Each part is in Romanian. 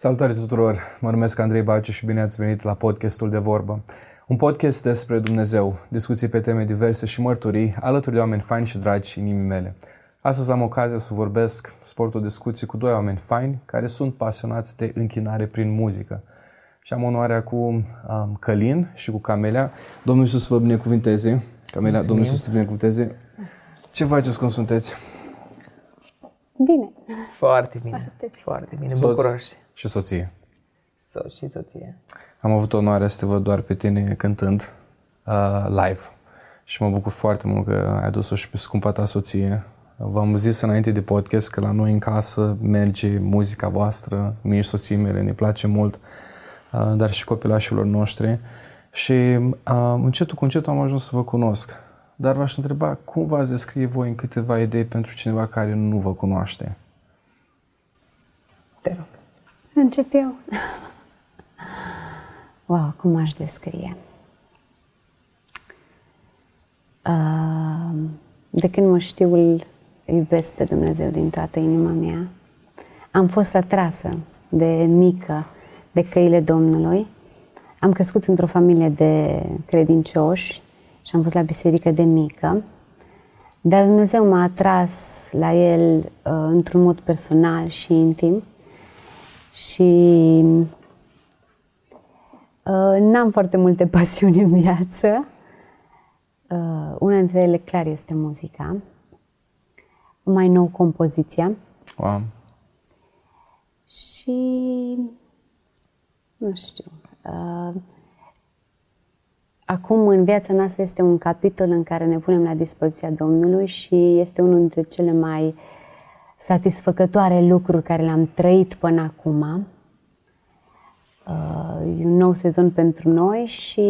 Salutare tuturor! Mă numesc Andrei Baciu și bine ați venit la podcastul de vorbă. Un podcast despre Dumnezeu, discuții pe teme diverse și mărturii alături de oameni faini și dragi inimii mele. Astăzi am ocazia să vorbesc, sport o discuție cu doi oameni faini care sunt pasionați de închinare prin muzică. Și am onoarea cu um, Călin și cu Camelia. Domnul Iisus să vă binecuvinteze. Camelia, Mulțumim. Domnul Iisus să te binecuvinteze. Ce faceți, cum sunteți? Bine. Foarte bine. Foarte, foarte bine. Soț Bucuroși. Și soție. Soț și soție. Am avut onoarea să te văd doar pe tine cântând uh, live. Și mă bucur foarte mult că ai adus-o și pe scumpa ta soție. V-am zis înainte de podcast că la noi în casă merge muzica voastră, mie și soții mele, ne place mult, uh, dar și copilașilor noștri. Și uh, încetul cu încetul am ajuns să vă cunosc. Dar v-aș întreba cum v-ați descrie voi în câteva idei pentru cineva care nu vă cunoaște? Te rog. Încep eu. Wow, cum aș descrie? De când mă știu, îl iubesc pe Dumnezeu din toată inima mea. Am fost atrasă de mică de căile Domnului. Am crescut într-o familie de credincioși și am fost la biserică de mică. Dar Dumnezeu m-a atras la El uh, într-un mod personal și intim și uh, n-am foarte multe pasiuni în viață. Uh, una dintre ele clar este muzica, mai nou compoziția. Wow. Și nu știu. Uh, acum în viața noastră este un capitol în care ne punem la dispoziția Domnului și este unul dintre cele mai satisfăcătoare lucruri care le-am trăit până acum. Uh, e un nou sezon pentru noi și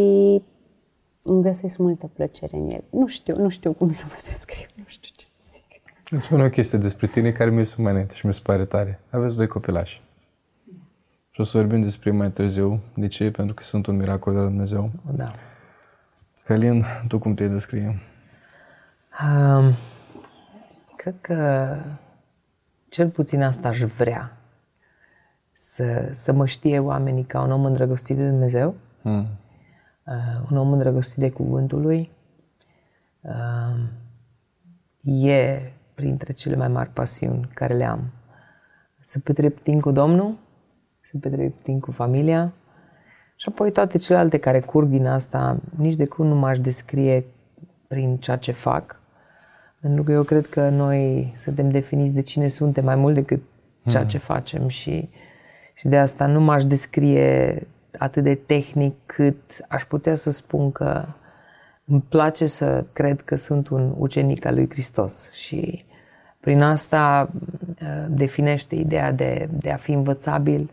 îmi găsesc multă plăcere în el. Nu știu, nu știu cum să vă descriu, nu știu ce să zic. Îți spun o chestie despre tine care mi se mai și mi se pare tare. Aveți doi copilași. Și o să vorbim despre mai târziu. De ce? Pentru că sunt un miracol de la Dumnezeu. Da. Calin, tu cum te descrie? Um, cred că cel puțin asta aș vrea. Să, să mă știe oamenii ca un om îndrăgostit de Dumnezeu, hmm. uh, un om îndrăgostit de Cuvântul Lui. Uh, e printre cele mai mari pasiuni care le am. Să petrec timp cu Domnul, să petrec timp cu familia și apoi toate celelalte care curg din asta, nici de cum nu m-aș descrie prin ceea ce fac, pentru că eu cred că noi suntem definiți de cine suntem mai mult decât ceea ce facem și, și de asta nu m-aș descrie atât de tehnic cât aș putea să spun că îmi place să cred că sunt un ucenic al lui Hristos și prin asta uh, definește ideea de, de a fi învățabil,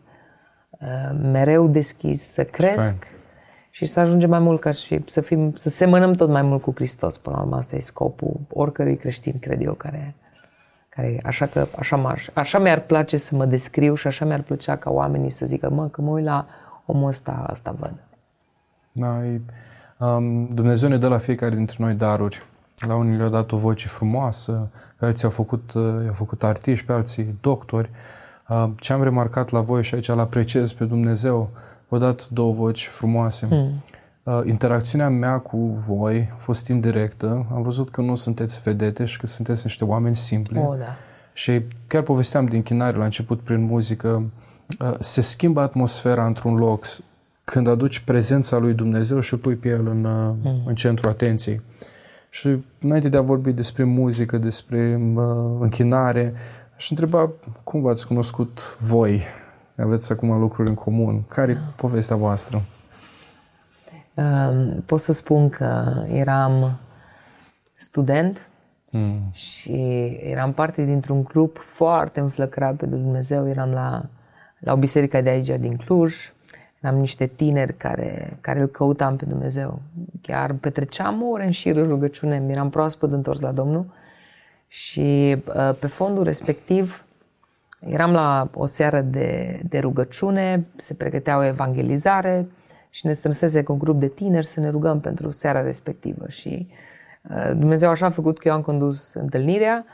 uh, mereu deschis, să cresc și să ajungem mai mult ca și să, fim, să semănăm tot mai mult cu Hristos. Până la urmă, asta e scopul oricărui creștin, cred eu, care, care așa, că, așa, m așa mi-ar place să mă descriu și așa mi-ar plăcea ca oamenii să zică, mă, că mă uit la omul ăsta, asta văd. Da, e, um, Dumnezeu ne dă la fiecare dintre noi daruri. La unii le-a dat o voce frumoasă, pe alții au făcut, uh, i-au făcut artiști, pe alții doctori. Uh, ce am remarcat la voi și aici îl apreciez pe Dumnezeu, vă dat două voci frumoase. Mm. Uh, interacțiunea mea cu voi a fost indirectă. Am văzut că nu sunteți vedete și că sunteți niște oameni simpli. Oh, da. Și chiar povesteam din chinare la început prin muzică. Uh, se schimbă atmosfera într-un loc când aduci prezența lui Dumnezeu și îl pui pe el în, uh, mm. în centrul atenției. Și înainte de a vorbi despre muzică, despre uh, închinare, aș întreba cum v-ați cunoscut voi aveți acum lucruri în comun. Care e da. povestea voastră? Pot să spun că eram student mm. și eram parte dintr-un grup foarte înflăcărat pe Dumnezeu. Eram la, la o biserică de aici, din Cluj. Eram niște tineri care, care îl căutam pe Dumnezeu. Chiar petreceam ore în șir în rugăciune. Eram proaspăt întors la Domnul. Și uh, pe fondul respectiv Eram la o seară de, de rugăciune, se pregătea o evangelizare și ne strânsese cu un grup de tineri să ne rugăm pentru seara respectivă. Și uh, Dumnezeu așa a făcut că eu am condus întâlnirea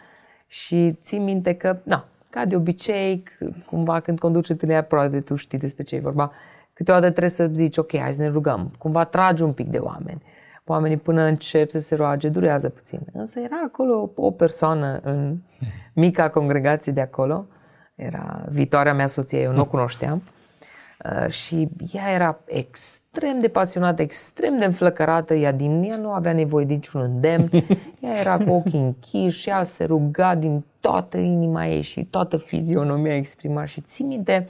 și țin minte că, na, ca de obicei, cumva când conduci întâlnirea, probabil tu știi despre ce e vorba, câteodată trebuie să zici, ok, hai să ne rugăm, cumva tragi un pic de oameni. Oamenii până încep să se roage, durează puțin. Însă era acolo o persoană în mica congregație de acolo, era viitoarea mea soție, eu nu o cunoșteam, Uh, și ea era extrem de pasionată, extrem de înflăcărată, ea din ea nu avea nevoie de niciun îndemn, ea era cu ochii închiși, ea se ruga din toată inima ei și toată fizionomia exprima. Și țin minte,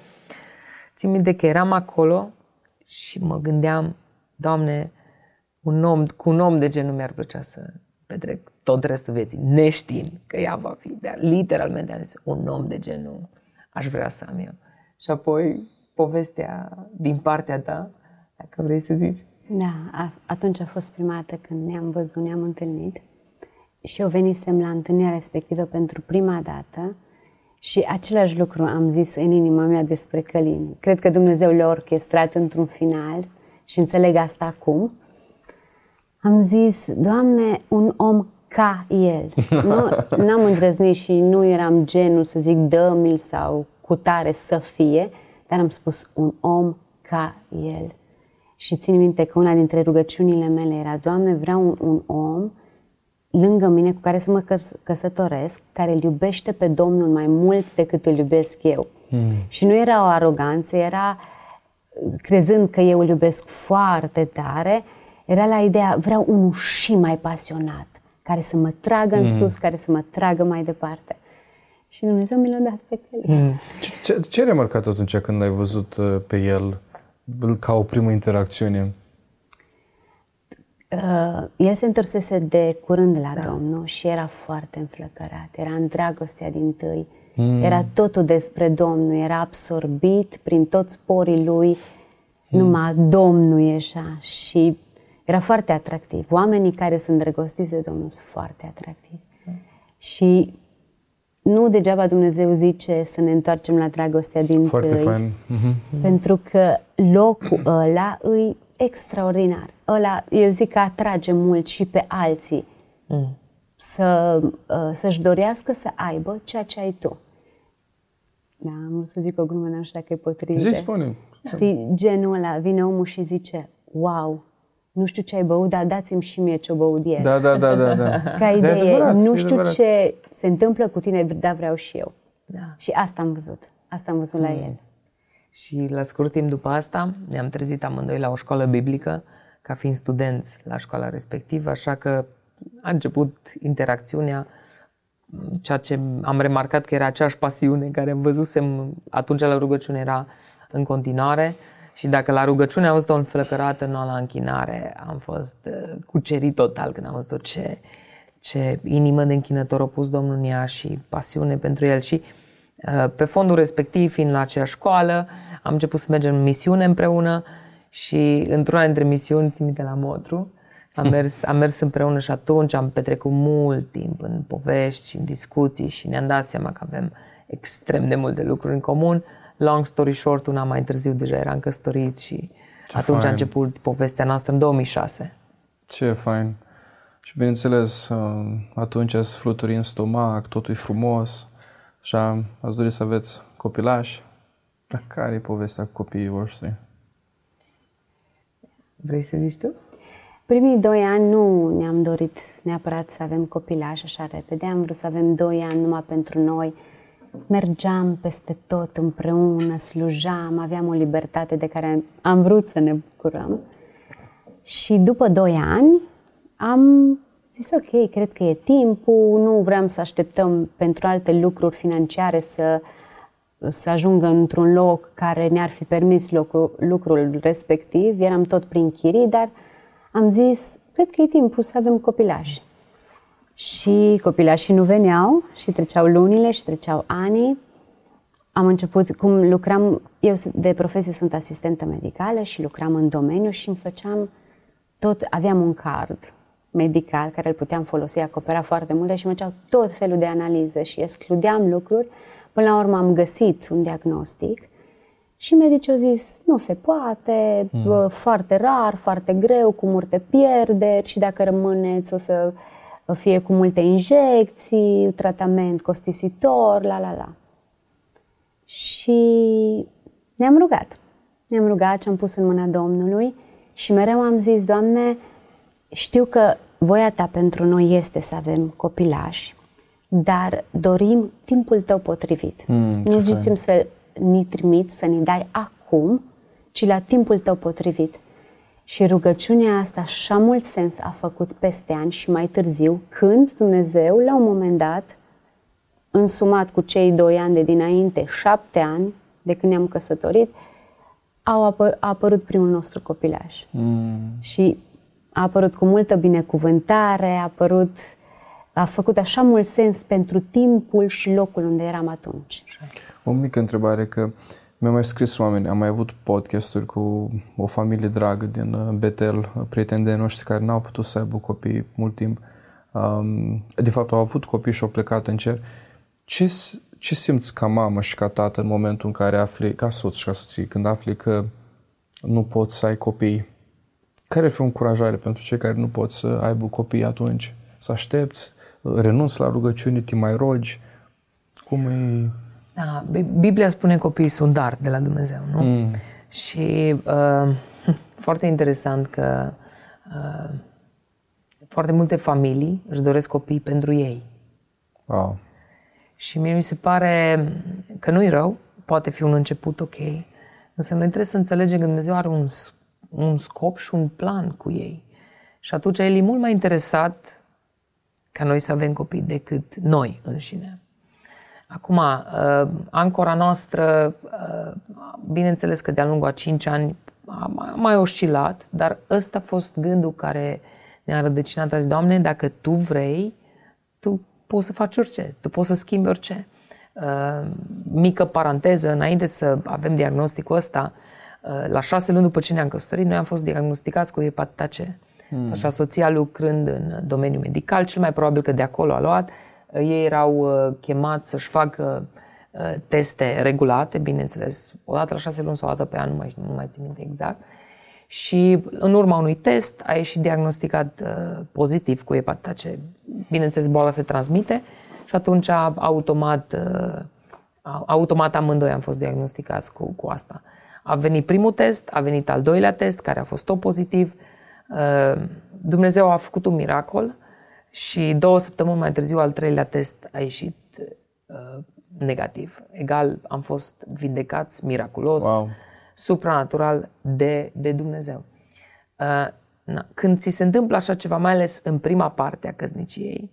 țin minte că eram acolo și mă gândeam, Doamne, un om, cu un om de genul mi-ar plăcea să petrec tot restul vieții, neștiind că ea va fi, de literalmente am zis, un om de genul aș vrea să am eu. Și apoi povestea din partea ta, dacă vrei să zici. Da, a, atunci a fost prima dată când ne-am văzut, ne-am întâlnit și eu venisem la întâlnirea respectivă pentru prima dată și același lucru am zis în inima mea despre Călin. Cred că Dumnezeu le-a orchestrat într-un final și înțeleg asta acum. Am zis, Doamne, un om ca el. Nu, n-am îndrăznit și nu eram genul să zic dă sau cu tare să fie, dar am spus un om ca el. Și țin minte că una dintre rugăciunile mele era, Doamne, vreau un, un om lângă mine cu care să mă căs- căsătoresc, care îl iubește pe Domnul mai mult decât îl iubesc eu. Mm. Și nu era o aroganță, era crezând că eu îl iubesc foarte tare, era la ideea, vreau unul și mai pasionat, care să mă tragă în mm. sus, care să mă tragă mai departe. Și Dumnezeu mi l-a dat pe călin. Mm. Ce, ce ai remarcat atunci când ai văzut uh, pe el ca o primă interacțiune? Uh, el se întorsese de curând la da. Domnul și era foarte înflăcărat. Era în dragostea din tâi. Mm. Era totul despre Domnul. Era absorbit prin toți porii lui. Mm. Numai Domnul ieșea și era foarte atractiv. Oamenii care sunt drăgostiți de Domnul sunt foarte atractivi. Mm. Și nu degeaba Dumnezeu zice să ne întoarcem la dragostea din Foarte tâi, fain. Mm-hmm. Pentru că locul ăla îi extraordinar. Ăla, eu zic că atrage mult și pe alții mm. să, uh, să-și dorească să aibă ceea ce ai tu. Da, am vrut să zic o glumă, nu știu dacă e potrivită. Zici, spune. Știi, genul ăla, vine omul și zice, wow, nu știu ce ai băut, dar dați-mi și mie ce-o băut el. Da, da, da, da. da. Ca idee, adevărat, nu știu ce se întâmplă cu tine, dar vreau și eu. Da. Și asta am văzut. Asta am văzut mm. la el. Și la scurt timp după asta ne-am trezit amândoi la o școală biblică, ca fiind studenți la școala respectivă, așa că a început interacțiunea, ceea ce am remarcat că era aceeași pasiune care am văzusem atunci la rugăciune era în continuare și dacă la rugăciune am văzut-o înflăcărată, nu la închinare, am fost uh, cucerit total când am văzut ce, ce inimă de închinător a pus Domnul în ea și pasiune pentru el. Și uh, pe fondul respectiv, fiind la aceeași școală, am început să mergem în misiune împreună și într-una dintre misiuni, țin minte la Motru, am mers, am mers împreună și atunci am petrecut mult timp în povești și în discuții și ne-am dat seama că avem extrem de multe lucruri în comun long story short, una mai târziu deja eram căsătorit și Ce atunci fain. a început povestea noastră în 2006. Ce fain! Și bineînțeles, uh, atunci ați fluturi în stomac, totul e frumos, așa ați dori să aveți copilași. Dar care e povestea cu copiii voștri? Vrei să zici tu? Primii doi ani nu ne-am dorit neapărat să avem copilași așa repede. Am vrut să avem doi ani numai pentru noi, mergeam peste tot împreună, slujam, aveam o libertate de care am vrut să ne bucurăm. Și după doi ani am zis, ok, cred că e timpul, nu vreau să așteptăm pentru alte lucruri financiare să, să ajungă într-un loc care ne-ar fi permis locul, lucrul respectiv. Eram tot prin chirii, dar am zis, cred că e timpul să avem copilași. Și copilașii nu veneau și treceau lunile și treceau anii. Am început, cum lucram, eu de profesie sunt asistentă medicală și lucram în domeniu și îmi făceam tot, aveam un card medical care îl puteam folosi, acopera foarte multe și făceau tot felul de analize și excludeam lucruri. Până la urmă am găsit un diagnostic și medicii au zis, nu se poate, mm. foarte rar, foarte greu, cu multe pierderi și dacă rămâneți o să fie cu multe injecții, tratament costisitor, la la la. și ne-am rugat. Ne-am rugat și am pus în mâna Domnului și mereu am zis, Doamne, știu că voia Ta pentru noi este să avem copilași, dar dorim timpul Tău potrivit. Mm, nu ce zicem să ni trimiți, să ni dai acum, ci la timpul Tău potrivit. Și rugăciunea asta așa mult sens a făcut peste ani și mai târziu, când Dumnezeu, la un moment dat, însumat cu cei doi ani de dinainte, șapte ani de când ne-am căsătorit, au apă- a apărut primul nostru copilaș. Mm. Și a apărut cu multă binecuvântare, a apărut, a făcut așa mult sens pentru timpul și locul unde eram atunci. O mică întrebare că mi-au mai scris oameni, am mai avut podcasturi cu o familie dragă din uh, Betel, uh, prieteni de noștri care n-au putut să aibă copii mult timp. Um, de fapt, au avut copii și au plecat în cer. Ce, s- ce simți ca mamă și ca tată în momentul în care afli, ca soț și ca soție, când afli că nu poți să ai copii? Care ar fi o încurajare pentru cei care nu pot să aibă copii atunci? Să aștepți, renunți la rugăciune, te mai rogi? Cum e... Da, Bi- Biblia spune copiii sunt dar de la Dumnezeu, nu? Mm. Și uh, foarte interesant că uh, foarte multe familii își doresc copii pentru ei. Wow. Și mie mi se pare că nu-i rău, poate fi un început ok, însă noi trebuie să înțelegem că Dumnezeu are un, s- un scop și un plan cu ei. Și atunci El e mult mai interesat ca noi să avem copii decât noi înșine. Acum, uh, ancora noastră, uh, bineînțeles că de-a lungul a 5 ani a mai- a mai oscilat, dar ăsta a fost gândul care ne-a rădăcinat azi. Doamne, dacă Tu vrei, Tu poți să faci orice, Tu poți să schimbi orice. Uh, mică paranteză, înainte să avem diagnosticul ăsta, uh, la șase luni după ce ne-am căsătorit, noi am fost diagnosticați cu hepatita C. Hmm. Așa, soția lucrând în domeniul medical, cel mai probabil că de acolo a luat. Uh, Ei erau uh, chemați să-și facă uh, teste regulate, bineînțeles, o dată la șase luni sau o dată pe an, nu mai, nu mai țin minte exact. Și în urma unui test a ieșit diagnosticat uh, pozitiv cu hepatita C. Bineînțeles, boala se transmite și atunci automat, uh, automat amândoi am fost diagnosticați cu, cu asta. A venit primul test, a venit al doilea test, care a fost tot pozitiv. Uh, Dumnezeu a făcut un miracol și două săptămâni mai târziu al treilea test a ieșit uh, negativ. Egal, am fost vindecați miraculos, Wow. supranatural de, de Dumnezeu. Uh, na, când ți se întâmplă așa ceva, mai ales în prima parte a căsniciei,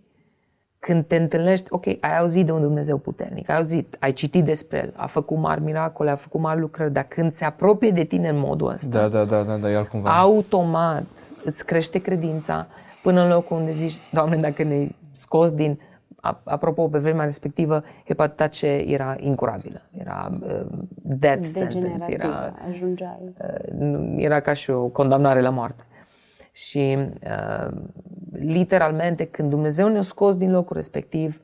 când te întâlnești, ok, ai auzit de un Dumnezeu puternic, ai auzit, ai citit despre El, a făcut mari miracole, a făcut mari lucrări, dar când se apropie de tine în modul ăsta, Da, da, da, da, da, e altcumva. automat îți crește credința până în locul unde zici, Doamne, dacă ne-ai scos din... a- Apropo, pe vremea respectivă, hepatita C era incurabilă, era uh, death sentence, Degenerativ, era, ajungeai. uh, nu- era ca și o condamnare la moarte. Și uh, literalmente, când Dumnezeu ne-a scos din locul respectiv,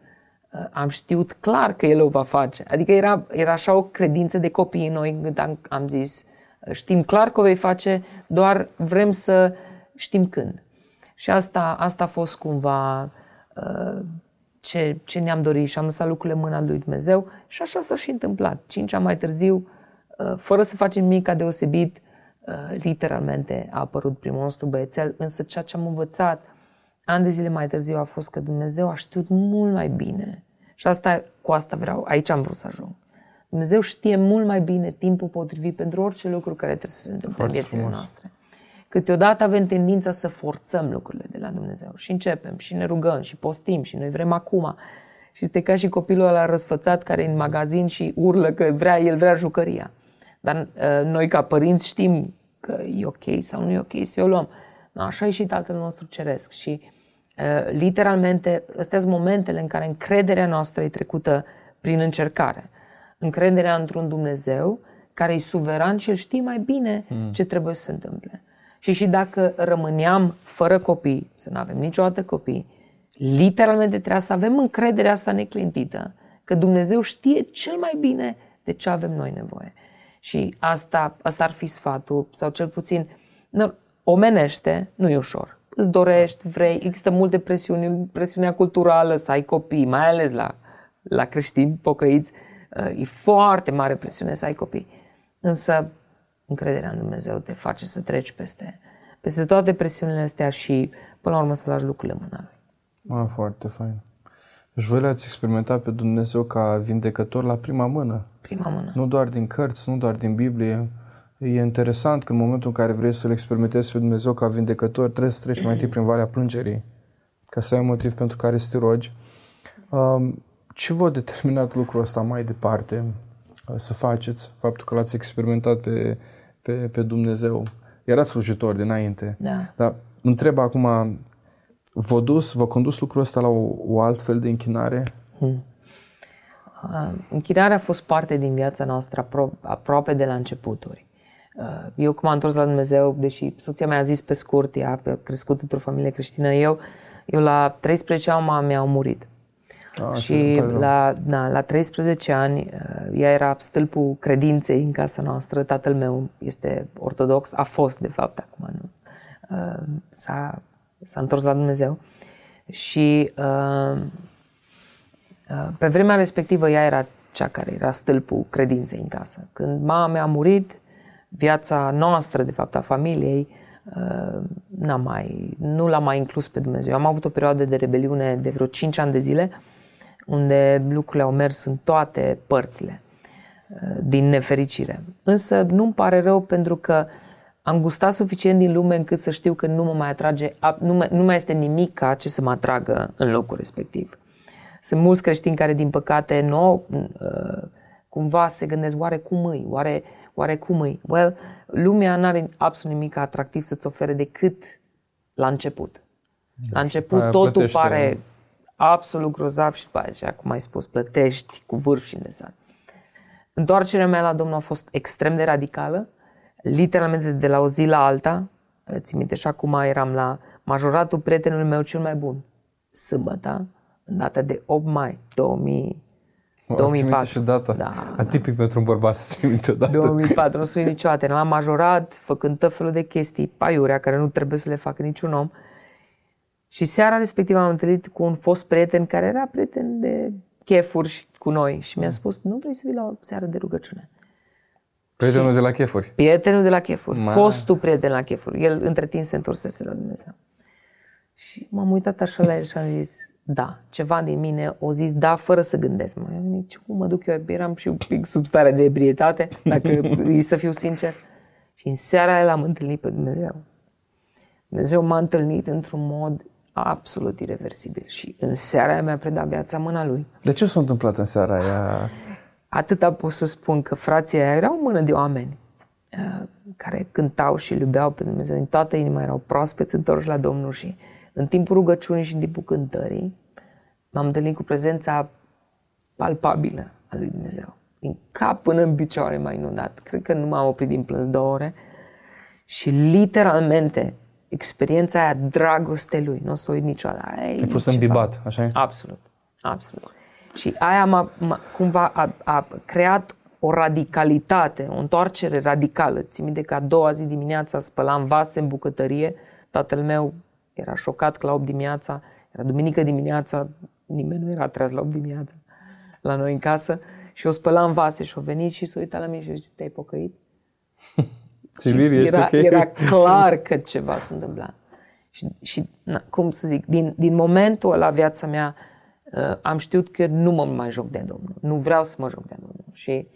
uh, am știut clar că El o va face. Adică era, era așa o credință de copii în noi, încât am, am zis, uh, știm clar că o vei face, doar vrem să știm când. Și asta, asta a fost cumva uh, ce, ce ne-am dorit și am lăsat lucrurile în mâna lui Dumnezeu și așa s-a și întâmplat. Cinci ani mai târziu, uh, fără să facem nimic ca deosebit, uh, literalmente a apărut primul nostru băiețel, însă ceea ce am învățat ani de zile mai târziu a fost că Dumnezeu a știut mult mai bine și asta, cu asta vreau, aici am vrut să ajung. Dumnezeu știe mult mai bine timpul potrivit pentru orice lucru care trebuie să se întâmple în Foarte viețile frumos. noastre. Câteodată avem tendința să forțăm lucrurile de la Dumnezeu și începem și ne rugăm și postim și noi vrem acum. Și este ca și copilul ăla răsfățat care e în magazin și urlă că vrea, el vrea jucăria. Dar uh, noi ca părinți știm că e ok sau nu e ok să o luăm. No, așa e și Tatăl nostru Ceresc și uh, literalmente astea sunt momentele în care încrederea noastră e trecută prin încercare. Încrederea într-un Dumnezeu care e suveran și el știe mai bine mm. ce trebuie să se întâmple. Și și dacă rămâneam fără copii, să nu avem niciodată copii, literalmente trebuia să avem încrederea asta neclintită, că Dumnezeu știe cel mai bine de ce avem noi nevoie. Și asta, asta ar fi sfatul, sau cel puțin, nu, omenește, nu e ușor. Îți dorești, vrei, există multe presiuni, presiunea culturală să ai copii, mai ales la, la creștini pocăiți, Uh, e foarte mare presiune să ai copii. Însă încrederea în Dumnezeu te face să treci peste, peste toate presiunile astea și până la urmă să lași lucrurile în mâna Lui. Ah, foarte fain. Deci voi le-ați experimentat pe Dumnezeu ca vindecător la prima mână. Prima mână. Nu doar din cărți, nu doar din Biblie. E interesant că în momentul în care vrei să-L experimentezi pe Dumnezeu ca vindecător, trebuie să treci mai întâi prin Valea Plângerii, ca să ai motiv pentru care să te rogi. Um, ce v-a determinat lucrul ăsta mai departe uh, să faceți? Faptul că l-ați experimentat pe, pe, pe Dumnezeu. Erați slujitor dinainte. Da. Dar întreb acum, v-a dus, v-a condus lucrul ăsta la o, o altfel de închinare? Hmm. Uh, închinarea a fost parte din viața noastră apro- aproape de la începuturi. Uh, eu cum am întors la Dumnezeu, deși soția mea a zis pe scurt, ea a crescut într-o familie creștină, eu, eu la 13 ani mama mea a murit. Ah, și la, da, la 13 ani uh, ea era stâlpul credinței în casa noastră. Tatăl meu este ortodox, a fost de fapt acum, nu? Uh, s-a, s-a întors la Dumnezeu. Și uh, pe vremea respectivă ea era cea care era stâlpul credinței în casă. Când mama mea a murit, viața noastră, de fapt, a familiei, n-a mai, nu l-a mai inclus pe Dumnezeu. Am avut o perioadă de rebeliune de vreo 5 ani de zile, unde lucrurile au mers în toate părțile, uh, din nefericire. Însă nu-mi pare rău pentru că am gustat suficient din lume încât să știu că nu mă mai atrage, nu mai, nu mai este nimic ca ce să mă atragă în locul respectiv. Sunt mulți creștini care, din păcate, nu uh, cumva se gândesc, oare cum îi, oare, oare cum îi? Well, lumea nu are absolut nimic atractiv să-ți ofere decât la început. La început totul pare absolut grozav și după aceea, cum ai spus, plătești cu vârf și îndesat. Întoarcerea mea la Domnul a fost extrem de radicală, literalmente de la o zi la alta. Ți minte și acum eram la majoratul prietenului meu cel mai bun, sâmbătă, în data de 8 mai 2000, o, 2004. și data. Da, Atipic da. pentru un bărbat să ți minte odată. 2004, nu spui niciodată. Eram la majorat, făcând tot felul de chestii, paiurea, care nu trebuie să le facă niciun om. Și seara respectivă am întâlnit cu un fost prieten care era prieten de chefuri cu noi și mi-a spus, nu vrei să vii la o seară de rugăciune? Prietenul și de la chefuri. Prietenul de la chefuri. Ma. Fostul prieten la chefuri. El între timp se întorsese la Dumnezeu. Și m-am uitat așa la el și am zis, da, ceva din mine o zis da fără să gândesc. Mă, nici cum mă duc eu, eram și un pic sub stare de ebrietate, dacă îi să fiu sincer. Și în seara aia l-am întâlnit pe Dumnezeu. Dumnezeu m-a întâlnit într-un mod absolut irreversibil. Și în seara aia mi-a predat viața mâna lui. De ce s-a întâmplat în seara aia? Atâta pot să spun că frații aia erau mână de oameni uh, care cântau și îl iubeau pe Dumnezeu. În toată inima erau proaspeți întorși la Domnul și în timpul rugăciunii și în timpul cântării m-am întâlnit cu prezența palpabilă a lui Dumnezeu. Din cap până în picioare m-a inundat. Cred că nu m-am oprit din plâns două ore. Și literalmente experiența aia dragoste lui, nu o să o uit niciodată. Aia Ai fost îmbibat, așa Absolut, absolut. Și aia m-a, m-a cumva a, a creat o radicalitate, o întoarcere radicală. Ți minte că a doua zi dimineața spălam vase în bucătărie, tatăl meu era șocat că la 8 dimineața, era duminică dimineața, nimeni nu era treaz la 8 dimineața la noi în casă și o spălam vase și o venit și s-a uitat la mine și a zis, te-ai pocăit? Civil, era, okay? era clar că ceva se întâmpla. Și, și na, cum să zic, din, din momentul ăla viața mea uh, am știut că nu mă mai joc de Domnul. Nu vreau să mă joc de Domnul. Și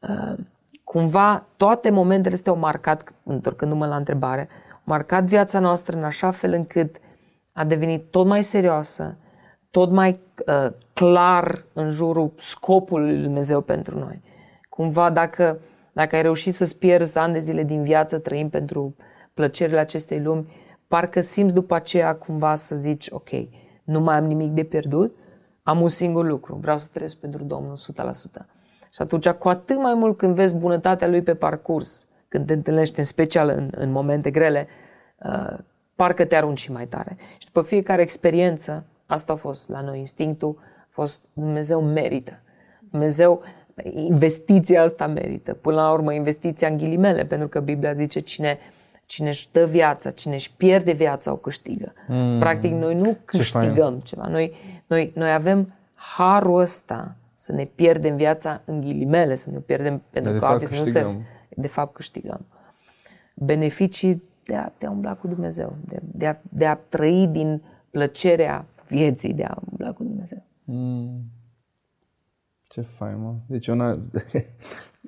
uh, cumva toate momentele astea au marcat, întorcându-mă la întrebare, au marcat viața noastră în așa fel încât a devenit tot mai serioasă, tot mai uh, clar în jurul scopului lui Dumnezeu pentru noi. Cumva dacă uh, dacă ai reușit să-ți pierzi ani de zile din viață trăind pentru plăcerile acestei lumi, parcă simți după aceea cumva să zici, ok, nu mai am nimic de pierdut, am un singur lucru, vreau să trăiesc pentru Domnul 100%. Și atunci, cu atât mai mult când vezi bunătatea Lui pe parcurs, când te întâlnești în special în, în momente grele, uh, parcă te arunci și mai tare. Și după fiecare experiență, asta a fost la noi instinctul, a fost Dumnezeu merită. Dumnezeu investiția asta merită. Până la urmă, investiția în ghilimele, pentru că Biblia zice cine, cine își dă viața, cine își pierde viața, o câștigă. Mm. Practic, noi nu câștigăm Ce ceva. Noi, noi, noi avem harul ăsta să ne pierdem viața în ghilimele, să ne pierdem pentru de că fapt alții să nu câștigăm. se... De fapt câștigăm. Beneficii de a te umbla cu Dumnezeu, de, de, a, de a trăi din plăcerea vieții, de a umbla cu Dumnezeu. Ce fain, mă. Deci, una...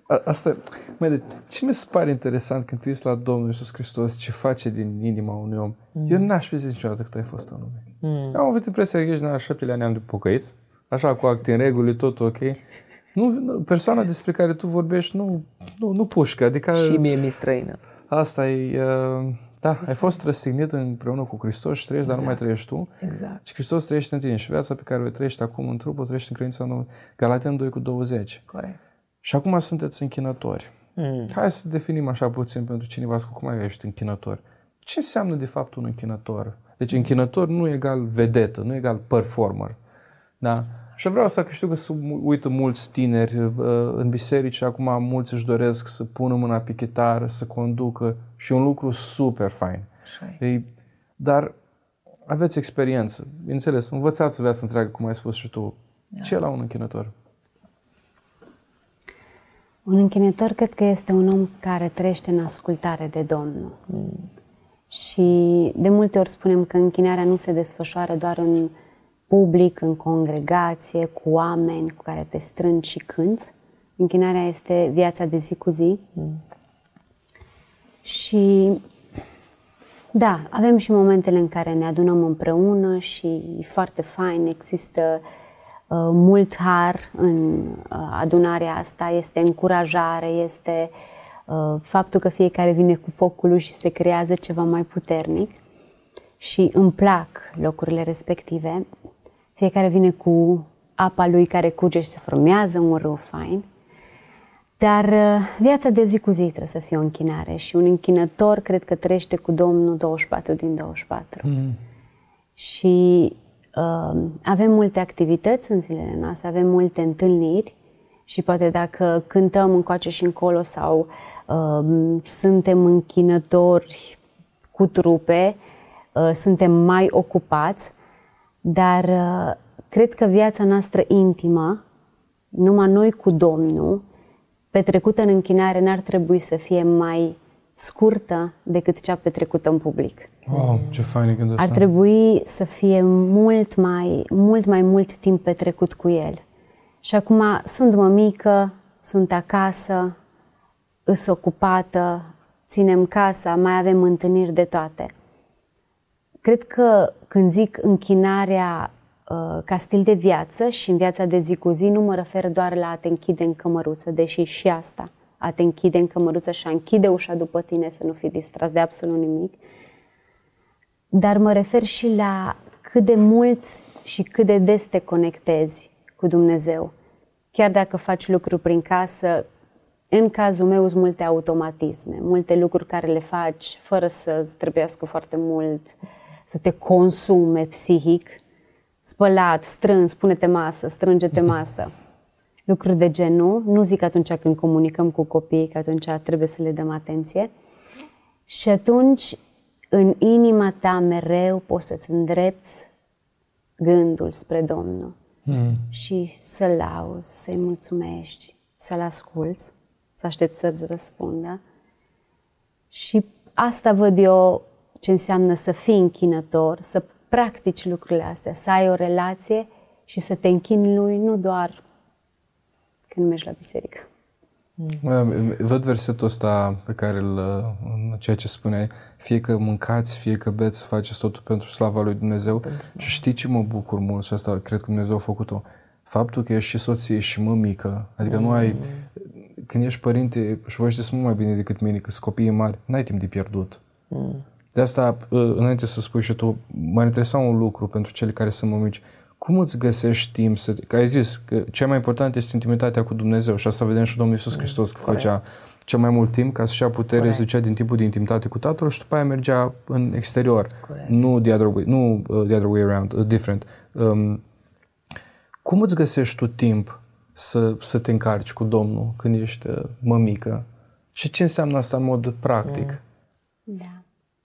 A- Asta, mă, de, ce mi se pare interesant când tu ești la Domnul Iisus Hristos, ce face din inima unui om. Mm. Eu n-aș fi zis niciodată că tu ai fost în lume. Mm. Am avut impresia că ești în al șaptelea neam de pocăiți, așa cu acte în regulă, tot ok. Nu, nu, persoana despre care tu vorbești nu, nu, nu pușcă, adică Și mie mi străină. asta e, uh, da, ai fost răstignit împreună cu Hristos și trăiești, dar nu mai trăiești tu. Exact. Și Hristos trăiește în tine și viața pe care o trăiești acum în trup, o trăiești în credința nouă. Galaten 2 cu 20. Corect. Și acum sunteți închinători. Mm. Hai să definim așa puțin pentru cineva cu cum ai ești închinător. Ce înseamnă de fapt un închinător? Deci închinător nu e egal vedetă, nu e egal performer. Da? Și vreau să că știu că se uită mulți tineri uh, în biserici și acum mulți își doresc să pună mâna pe chitară, să conducă și e un lucru super fain. Așa e. Ei, dar aveți experiență, înțeles, învățați o viață întreagă, cum ai spus și tu. Ce e la un închinător? Un închinător cred că este un om care trăiește în ascultare de Domnul. Și de multe ori spunem că închinarea nu se desfășoară doar în public, în congregație, cu oameni cu care te strângi și cânți. Închinarea este viața de zi cu zi. Și da, avem și momentele în care ne adunăm împreună și e foarte fain, există uh, mult har în uh, adunarea asta, este încurajare, este uh, faptul că fiecare vine cu focul lui și se creează ceva mai puternic și îmi plac locurile respective. Fiecare vine cu apa lui care curge și se formează un râu fain. Dar uh, viața de zi cu zi trebuie să fie o închinare și un închinător cred că trăiește cu Domnul 24 din 24. Mm. Și uh, avem multe activități în zilele noastre, avem multe întâlniri și poate dacă cântăm încoace și încolo sau uh, suntem închinători cu trupe, uh, suntem mai ocupați, dar uh, cred că viața noastră intimă, numai noi cu Domnul, petrecută în închinare n-ar trebui să fie mai scurtă decât cea petrecută în public. Wow, ce fain e gândul Ar ăsta. trebui să fie mult mai, mult mai mult timp petrecut cu el. Și acum sunt mămică, sunt acasă, îs ocupată, ținem casa, mai avem întâlniri de toate. Cred că când zic închinarea uh, ca stil de viață și în viața de zi cu zi, nu mă refer doar la a te închide în cămăruță, deși și asta, a te închide în cămăruță și a închide ușa după tine să nu fii distras de absolut nimic, dar mă refer și la cât de mult și cât de des te conectezi cu Dumnezeu. Chiar dacă faci lucruri prin casă, în cazul meu sunt multe automatisme, multe lucruri care le faci fără să trebuiască foarte mult să te consume psihic. Spălat, strâns, pune-te masă, strânge-te masă. Lucruri de genul. Nu zic atunci când comunicăm cu copiii, că atunci trebuie să le dăm atenție. Și atunci, în inima ta mereu poți să-ți îndrepți gândul spre Domnul Mm. și să-L lauzi, să-i mulțumești, să-L asculți, să aștepți să-ți răspundă. Și asta văd eu ce înseamnă să fii închinător, să practici lucrurile astea, să ai o relație și să te închini lui nu doar când mergi la biserică. Văd versetul ăsta pe care îl, în ceea ce spune, fie că mâncați, fie că beți, faceți totul pentru slava lui Dumnezeu. Și știi ce mă bucur mult și asta cred că Dumnezeu a făcut-o? Faptul că ești și soție și mămică, adică nu ai, când ești părinte, și voi știți mult mai bine decât mine, că sunt copii mari, n-ai timp de pierdut. De asta, înainte să spui și tu, m-ar interesa un lucru pentru cele care sunt mămici. Cum îți găsești timp să... Că ai zis că cea mai important este intimitatea cu Dumnezeu și asta vedem și Domnul Iisus Hristos că Corect. făcea cel mai mult timp ca să-și ia putere, Corect. se ducea din timpul de intimitate cu Tatăl și după aia mergea în exterior. Corect. Nu the other way, nu uh, the other way around, uh, different. Um, cum îți găsești tu timp să, să te încarci cu Domnul când ești uh, mămică? Și ce înseamnă asta în mod practic? Da.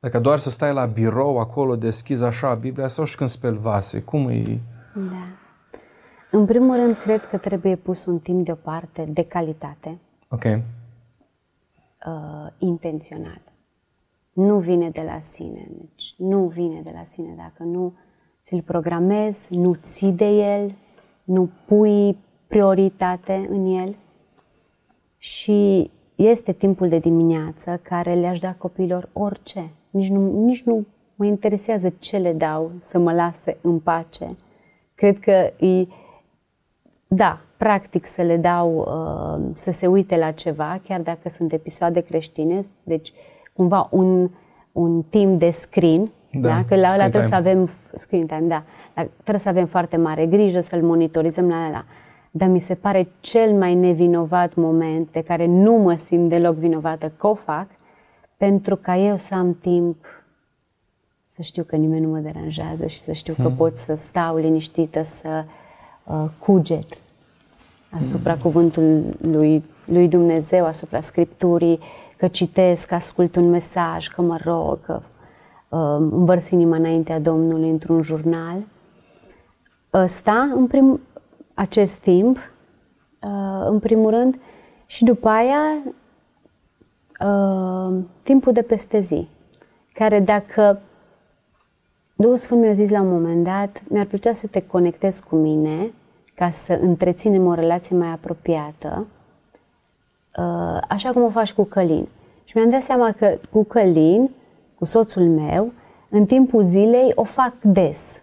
Dacă doar să stai la birou acolo, deschizi așa Biblia sau și când speli vase, cum e? Da. În primul rând, cred că trebuie pus un timp deoparte de calitate, Ok. uh, intențional. Nu vine de la sine. Deci nu vine de la sine. Dacă nu ți-l programezi, nu ții de el, nu pui prioritate în el. Și este timpul de dimineață care le-aș da copiilor orice. Nici nu, nici nu mă interesează ce le dau să mă lase în pace. Cred că e, da, practic să le dau uh, să se uite la ceva, chiar dacă sunt episoade creștine, deci cumva un, un timp de screen, Da, da, că la ăla screen trebuie să time. avem f- screen time, da, dar trebuie să avem foarte mare grijă să-l monitorizăm la la. Dar mi se pare cel mai nevinovat moment de care nu mă simt deloc vinovată că o fac, pentru ca eu să am timp să știu că nimeni nu mă deranjează și să știu că pot să stau liniștită, să uh, cuget asupra cuvântului lui, lui Dumnezeu, asupra Scripturii, că citesc, că ascult un mesaj, că mă rog, că uh, învărs inima înaintea Domnului într-un jurnal. Ăsta, în prim, acest timp, uh, în primul rând, și după aia uh, timpul de peste zi, care dacă Duhul Sfânt mi-a zis la un moment dat, mi-ar plăcea să te conectezi cu mine ca să întreținem o relație mai apropiată, uh, așa cum o faci cu Călin. Și mi-am dat seama că cu Călin, cu soțul meu, în timpul zilei o fac des.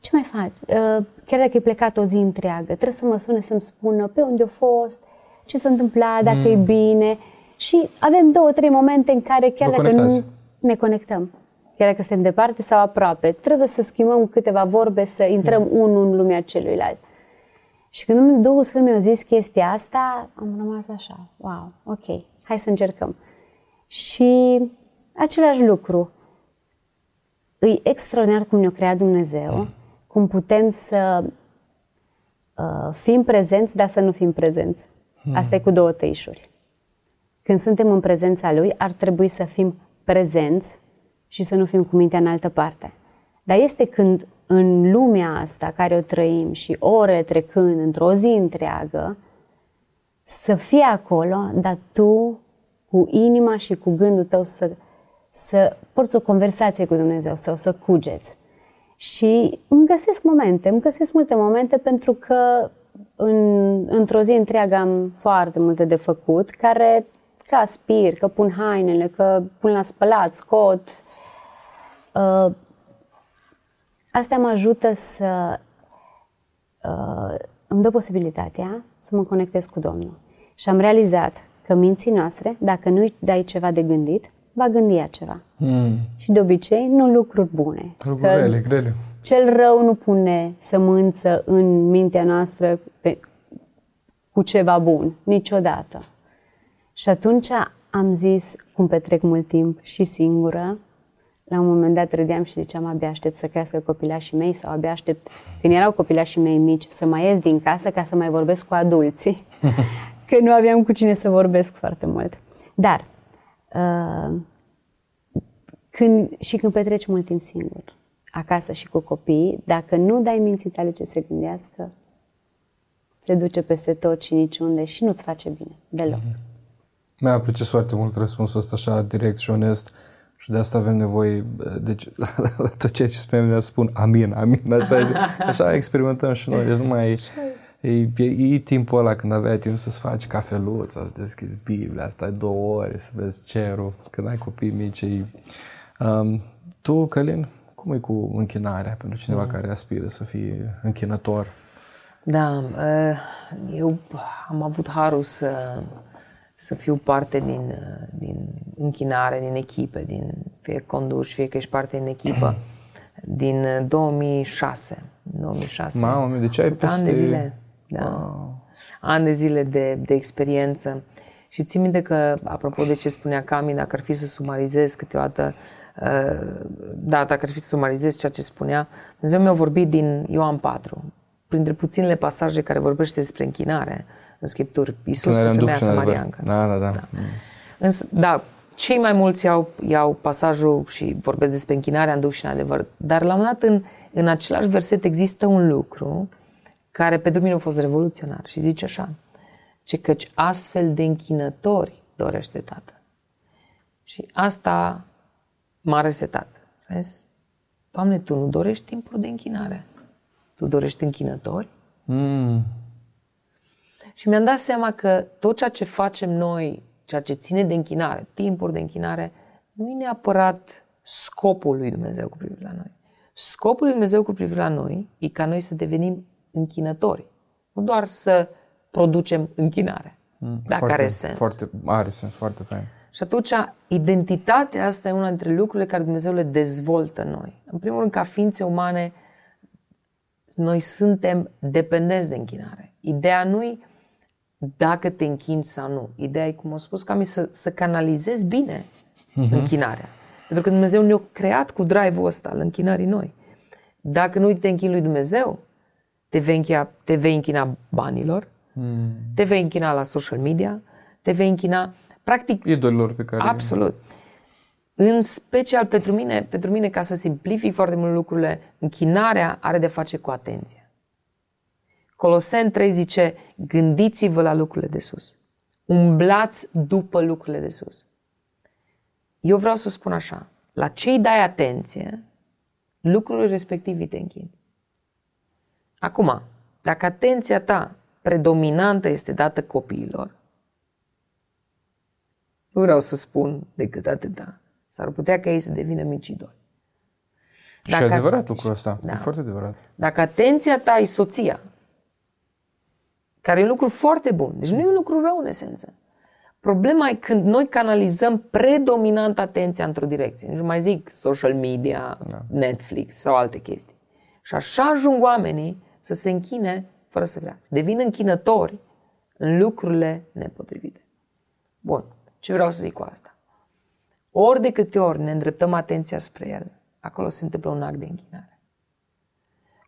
Ce mai faci? Uh, Chiar dacă e plecat o zi întreagă, trebuie să mă sune să-mi spună pe unde a fost, ce s-a întâmplat, dacă mm. e bine. Și avem două, trei momente în care chiar Vă dacă nu conectați. ne conectăm, chiar dacă suntem departe sau aproape, trebuie să schimbăm câteva vorbe, să intrăm mm. unul în lumea celuilalt. Și când Duhul Sfânt mi-a zis chestia asta, am rămas așa, wow, ok, hai să încercăm. Și același lucru, e extraordinar cum ne-a creat Dumnezeu, cum putem să uh, fim prezenți, dar să nu fim prezenți. Asta e cu două tăișuri. Când suntem în prezența Lui, ar trebui să fim prezenți și să nu fim cu mintea în altă parte. Dar este când în lumea asta care o trăim și ore trecând într-o zi întreagă, să fii acolo, dar tu cu inima și cu gândul tău să, să porți o conversație cu Dumnezeu sau să cugeți. Și îmi găsesc momente, îmi găsesc multe momente pentru că în, într-o zi întreagă am foarte multe de făcut, care că aspir, că pun hainele, că pun la spălat, scot. Uh, astea mă ajută să uh, îmi dă posibilitatea să mă conectez cu Domnul. Și am realizat că minții noastre, dacă nu-i dai ceva de gândit, va gândi ea ceva. Mm. Și de obicei, nu lucruri bune. Lucruri Că grele, grele. Cel rău nu pune sămânță în mintea noastră pe, cu ceva bun, niciodată. Și atunci am zis, cum petrec mult timp și singură, la un moment dat râdeam și ziceam, abia aștept să crească copilașii mei sau abia aștept, când erau copilașii mei mici, să mai ies din casă ca să mai vorbesc cu adulții. că nu aveam cu cine să vorbesc foarte mult. Dar, uh, când, și când petreci mult timp singur, acasă și cu copii, dacă nu dai minții tale ce se gândească, se duce peste tot și niciunde și nu-ți face bine, deloc. Mi-a apreciat foarte mult răspunsul ăsta așa direct și onest și de asta avem nevoie, deci la tot ceea ce spunem, ne spun amin, amin, așa, așa experimentăm și noi, deci nu mai e, e, e, e timpul ăla când aveai timp să-ți faci cafeluța, să deschizi Biblia, stai două ore să vezi cerul, când ai copii mici. E, um, tu, Călin, cum e cu închinarea pentru cineva care aspiră să fie închinător? Da, eh, eu am avut harul să, să fiu parte din, eh, din închinare, din echipe, din fie conduci, fie că ești parte din echipă, din eh, 2006. 2006. Mamă, deci ai Cât ani de peste- zile. Da. Ani de zile de, de experiență. Și țin minte că, apropo de ce spunea Cami, dacă ar fi să sumarizez câteodată, uh, da, dacă ar fi să sumarizez ceea ce spunea, Dumnezeu mi-a vorbit din Ioan 4, printre puținele pasaje care vorbește despre închinare în Scripturi. Iisus cu Închinarea în femeia duh și în adevăr. samariancă. Da, da, da. Mm. Însă, da, cei mai mulți iau, iau pasajul și vorbesc despre închinarea în duh și în adevăr. Dar la un moment dat, în, în același verset, există un lucru care pentru mine a fost revoluționar și zice așa, ce căci astfel de închinători dorește Tatăl. Și asta m-a resetat. Vezi? Doamne, Tu nu dorești timpuri de închinare. Tu dorești închinători? Mm. Și mi-am dat seama că tot ceea ce facem noi, ceea ce ține de închinare, timpuri de închinare, nu e neapărat scopul lui Dumnezeu cu privire la noi. Scopul lui Dumnezeu cu privire la noi e ca noi să devenim închinători. Nu doar să producem închinare. Mm, dacă foarte, are sens. Foarte, are sens, foarte fain. Și atunci, identitatea asta e una dintre lucrurile care Dumnezeu le dezvoltă în noi. În primul rând, ca ființe umane, noi suntem dependenți de închinare. Ideea nu e dacă te închini sau nu. Ideea e, cum am spus, ca să, să canalizezi bine uh-huh. închinarea. Pentru că Dumnezeu ne-a creat cu drive-ul ăsta al închinării noi. Dacă nu te închini lui Dumnezeu, te vei, închina, te vei închina banilor, mm. te vei închina la social media, te vei închina, practic... Idolilor pe care... Absolut. În special pentru mine, pentru mine, ca să simplific foarte mult lucrurile, închinarea are de face cu atenție. Colosen 3 zice, gândiți-vă la lucrurile de sus. Umblați după lucrurile de sus. Eu vreau să spun așa, la ce îi dai atenție, lucrurile respective te închin. Acum, dacă atenția ta predominantă este dată copiilor, nu vreau să spun decât atâta. S-ar putea ca ei să devină mici idoli. și e adevărat lucrul ăsta. Da. E foarte adevărat. Dacă atenția ta e soția, care e un lucru foarte bun, deci nu e un lucru rău în esență. Problema e când noi canalizăm predominant atenția într-o direcție. Nu mai zic social media, da. Netflix sau alte chestii. Și așa ajung oamenii să se închine fără să vrea. Devin închinători în lucrurile nepotrivite. Bun, ce vreau să zic cu asta? Ori de câte ori ne îndreptăm atenția spre el, acolo se întâmplă un act de închinare.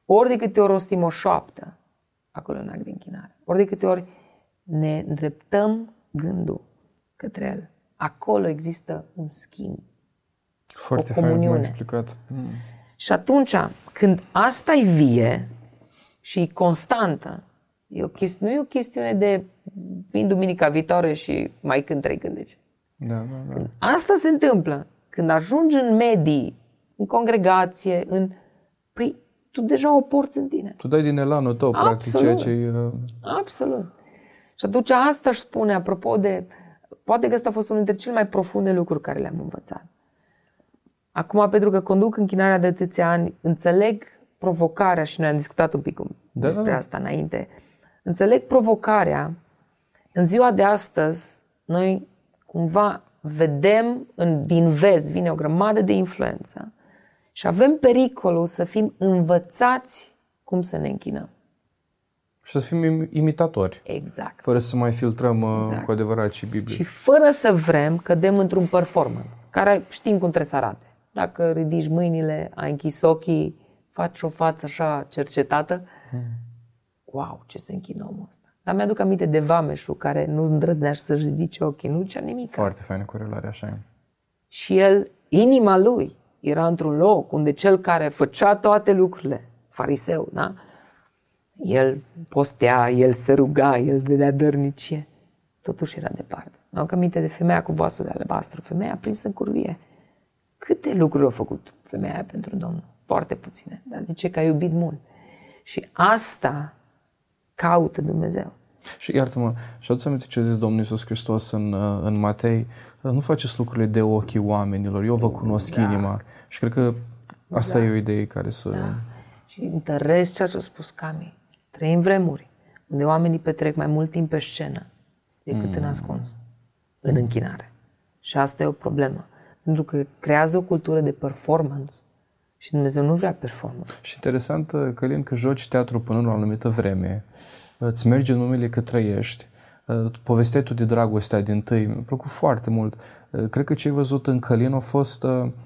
Ori de câte ori rostim o șoaptă, acolo e un act de închinare. Ori de câte ori ne îndreptăm gândul către el, acolo există un schimb. Foarte o comuniune. Fain, explicat. Mm. Și atunci, când asta e vie și e constantă, e o chesti- nu e o chestiune de vin duminica viitoare și mai cânt trei cântece. Da, da, da. Când asta se întâmplă, când ajungi în medii, în congregație, în... Păi, tu deja o porți în tine. Tu dai din elanul tău, Absolut. practic, ceea ce e... Uh... Absolut. Și atunci asta își spune, apropo de... Poate că ăsta a fost unul dintre cele mai profunde lucruri care le-am învățat. Acum, pentru că conduc închinarea de atâția ani, înțeleg provocarea și noi am discutat un pic da, despre da, da. asta înainte. Înțeleg provocarea. În ziua de astăzi, noi cumva vedem în, din vest, vine o grămadă de influență și avem pericolul să fim învățați cum să ne închinăm. Și să fim imitatori. Exact. Fără să mai filtrăm uh, exact. cu adevărat și Biblie. Și fără să vrem, cădem într-un performance, care știm cum trebuie să arate. Dacă ridici mâinile, ai închis ochii, faci o față așa cercetată, hmm. wow, ce se închină omul ăsta. Dar mi-aduc aminte de Vameșul, care nu îndrăznea să-și ridice ochii, nu zicea nimic. Foarte faină corelare, așa e. Și el, inima lui, era într-un loc unde cel care făcea toate lucrurile, fariseu, da? El postea, el se ruga, el vedea dărnicie. Totuși era departe. Am aminte de femeia cu vasul de albastru, femeia prinsă în curvie. Câte lucruri a făcut femeia aia pentru Domnul? Foarte puține, dar zice că a iubit mult. Și asta caută Dumnezeu. Și iartă-mă, și aduți aminte ce a zis Domnul Iisus Hristos în, în Matei, nu faceți lucrurile de ochii oamenilor, eu vă cunosc da. inima. Și cred că asta da. e o idee care să... Da. Și întăresc ceea ce a spus Cami. Trăim vremuri unde oamenii petrec mai mult timp pe scenă decât mm. în ascuns, în închinare. Și asta e o problemă. Pentru că creează o cultură de performance și Dumnezeu nu vrea performance. Și interesant, uh, Călin, că joci teatru până la o anumită vreme, îți merge numele că trăiești, uh, povesteai tu de dragostea din tâi, mi-a plăcut foarte mult. Uh, cred că ce ai văzut în Călin a fost